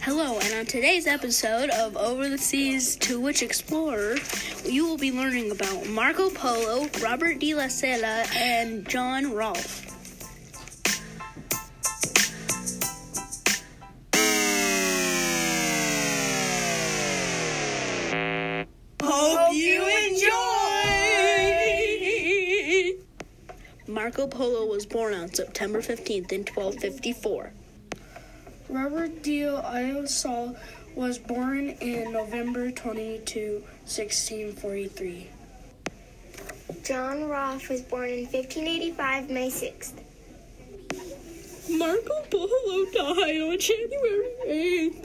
Hello, and on today's episode of Over the Seas to Which Explorer, you will be learning about Marco Polo, Robert de la Sela, and John Rolfe. Marco Polo was born on September 15th in 1254. Robert de La Salle was born in November 22, 1643. John Rolfe was born in 1585, May 6th. Marco Polo died on January 8th,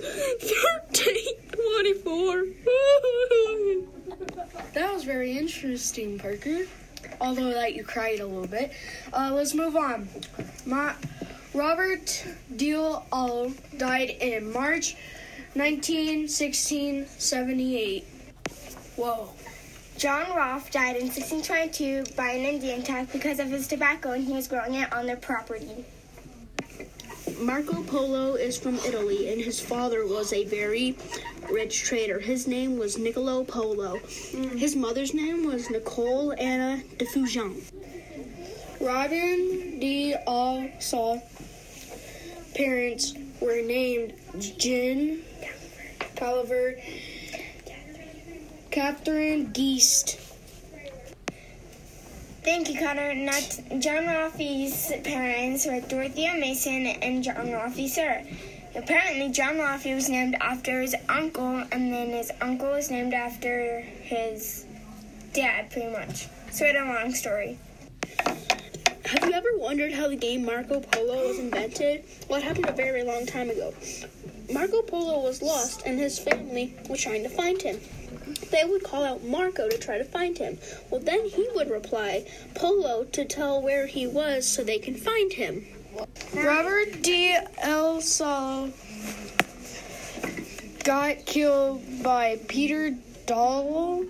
1324. That was very interesting, Parker. Although that you cried a little bit. Uh, let's move on. Ma- Robert Deal All died in March 19, 1678. Whoa. John Rolfe died in 1622 by an Indian attack because of his tobacco and he was growing it on their property. Marco Polo is from Italy, and his father was a very rich trader. His name was Niccolo Polo. His mother's name was Nicole Anna de Fujon. Robin de Alsal parents were named Jin Tolliver, Catherine Geist. Thank you, Connor. John Rolfe's parents were Dorothea Mason and John Rolfe Sir. Apparently, John Rolfe was named after his uncle, and then his uncle was named after his dad, pretty much. Sort of a long story. Have you ever wondered how the game Marco Polo was invented? Well, it happened a very long time ago. Marco Polo was lost, and his family was trying to find him. They would call out Marco to try to find him. Well, then he would reply Polo to tell where he was so they can find him. Robert D. L. Salo got killed by Peter Dalda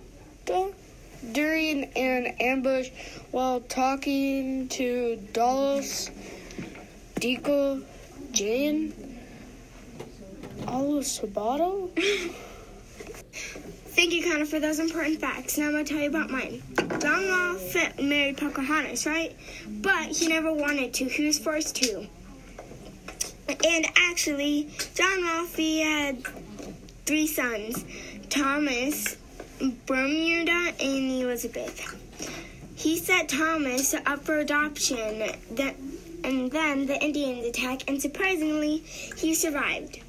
during an ambush while talking to Dallas Deco Jane Sabato. Thank you, Connor, for those important facts. Now I'm going to tell you about mine. John Rolfe married Pocahontas, right? But he never wanted to. He was forced to. And actually, John Rolfe had three sons Thomas, Bermuda, and Elizabeth. He set Thomas up for adoption, and then the Indians attacked, and surprisingly, he survived.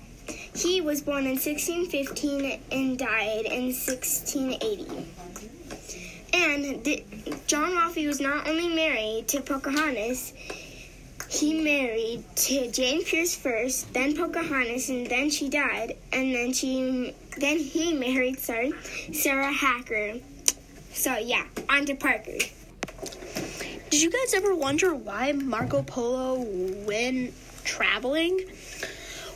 He was born in 1615 and died in 1680. And the, John Rolfe was not only married to Pocahontas, he married to Jane Pierce first, then Pocahontas, and then she died, and then she, then he married, sorry, Sarah Hacker. So yeah, on to Parker. Did you guys ever wonder why Marco Polo went traveling?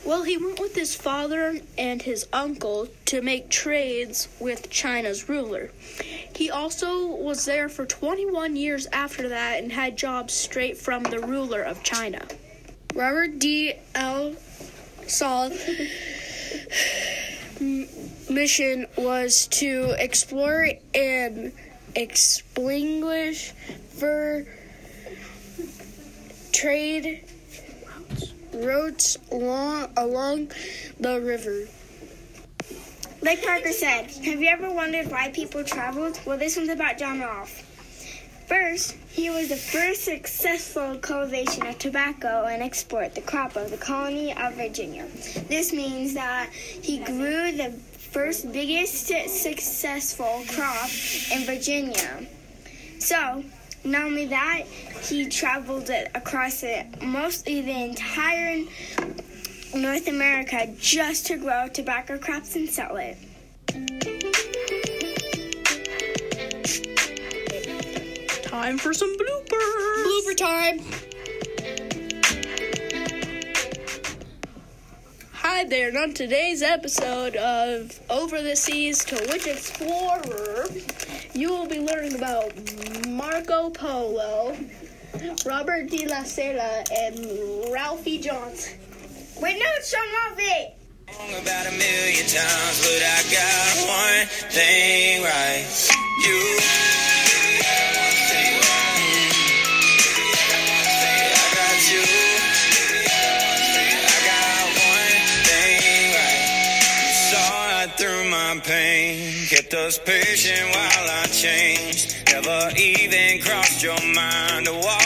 Well, he went with his father and his uncle to make trades with China's ruler. He also was there for 21 years after that and had jobs straight from the ruler of China. Robert de La Salle mission was to explore and extinguish for trade routes along along the river. Like Parker said, have you ever wondered why people traveled? Well, this one's about John Rolfe. First, he was the first successful cultivation of tobacco and export the crop of the colony of Virginia. This means that he grew the first biggest successful crop in Virginia. So, not only that, he traveled across it, mostly the entire North America just to grow tobacco crops and sell it. Time for some bloopers. Blooper time. Hi there, and on today's episode of Over the Seas to Which Explorer, you will be learning about Marco Polo, Robert De La Sela, and Ralphie Johnson. Wait, no, it's Sean Ralphie. About a million times, but I got one thing right. You. Kept us patient while I changed. Never even crossed your mind to walk